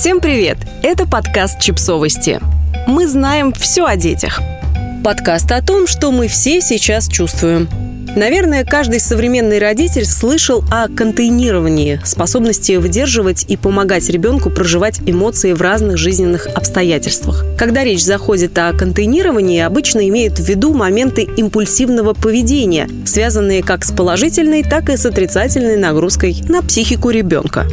Всем привет! Это подкаст «Чипсовости». Мы знаем все о детях. Подкаст о том, что мы все сейчас чувствуем. Наверное, каждый современный родитель слышал о контейнировании, способности выдерживать и помогать ребенку проживать эмоции в разных жизненных обстоятельствах. Когда речь заходит о контейнировании, обычно имеют в виду моменты импульсивного поведения, связанные как с положительной, так и с отрицательной нагрузкой на психику ребенка.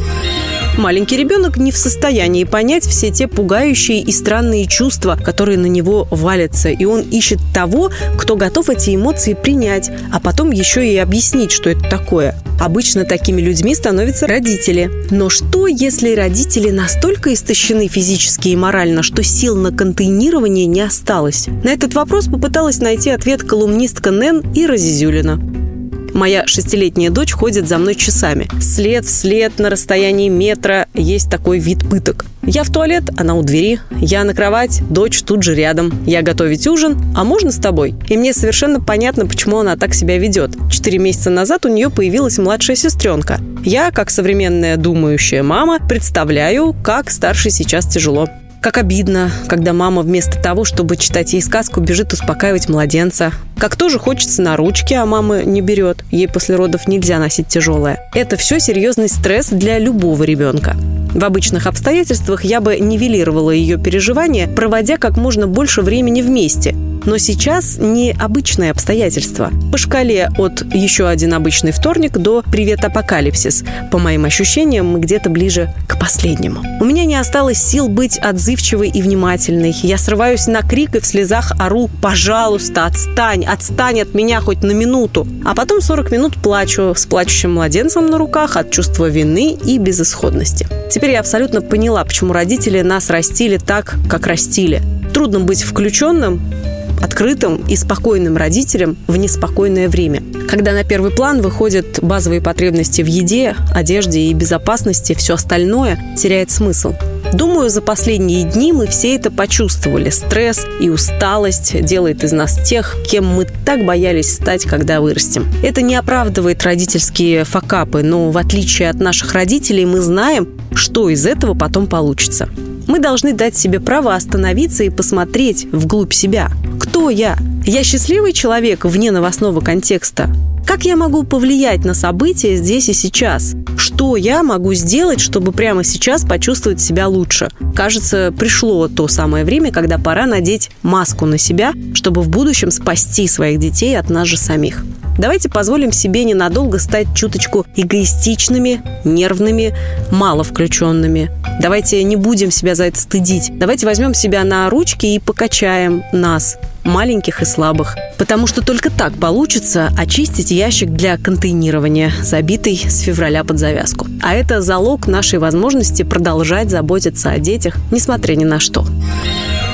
Маленький ребенок не в состоянии понять все те пугающие и странные чувства, которые на него валятся, и он ищет того, кто готов эти эмоции принять, а потом еще и объяснить, что это такое. Обычно такими людьми становятся родители. Но что, если родители настолько истощены физически и морально, что сил на контейнирование не осталось? На этот вопрос попыталась найти ответ колумнистка Нэн и Разизюлина. Моя шестилетняя дочь ходит за мной часами. След в след на расстоянии метра есть такой вид пыток. Я в туалет, она у двери. Я на кровать, дочь тут же рядом. Я готовить ужин, а можно с тобой? И мне совершенно понятно, почему она так себя ведет. Четыре месяца назад у нее появилась младшая сестренка. Я, как современная думающая мама, представляю, как старшей сейчас тяжело. Как обидно, когда мама вместо того, чтобы читать ей сказку, бежит успокаивать младенца. Как тоже хочется на ручки, а мама не берет. Ей после родов нельзя носить тяжелое. Это все серьезный стресс для любого ребенка. В обычных обстоятельствах я бы нивелировала ее переживания, проводя как можно больше времени вместе. Но сейчас не обычные обстоятельства. По шкале от «еще один обычный вторник» до «Привет, апокалипсис». По моим ощущениям, мы где-то ближе к последнему. У меня не осталось сил быть отзывчивой и внимательной. Я срываюсь на крик и в слезах ору «Пожалуйста, отстань, отстань от меня хоть на минуту». А потом 40 минут плачу с плачущим младенцем на руках от чувства вины и безысходности. Теперь я абсолютно поняла, почему родители нас растили так, как растили. Трудно быть включенным, открытым и спокойным родителем в неспокойное время. Когда на первый план выходят базовые потребности в еде, одежде и безопасности, все остальное теряет смысл. Думаю, за последние дни мы все это почувствовали. Стресс и усталость делает из нас тех, кем мы так боялись стать, когда вырастем. Это не оправдывает родительские факапы, но в отличие от наших родителей мы знаем, что из этого потом получится. Мы должны дать себе право остановиться и посмотреть вглубь себя. Кто я? Я счастливый человек вне новостного контекста? Как я могу повлиять на события здесь и сейчас? Что я могу сделать, чтобы прямо сейчас почувствовать себя лучше? Кажется, пришло то самое время, когда пора надеть маску на себя, чтобы в будущем спасти своих детей от нас же самих. Давайте позволим себе ненадолго стать чуточку эгоистичными, нервными, мало включенными. Давайте не будем себя за это стыдить. Давайте возьмем себя на ручки и покачаем нас, маленьких и слабых. Потому что только так получится очистить ящик для контейнирования, забитый с февраля под завязку. А это залог нашей возможности продолжать заботиться о детях, несмотря ни на что.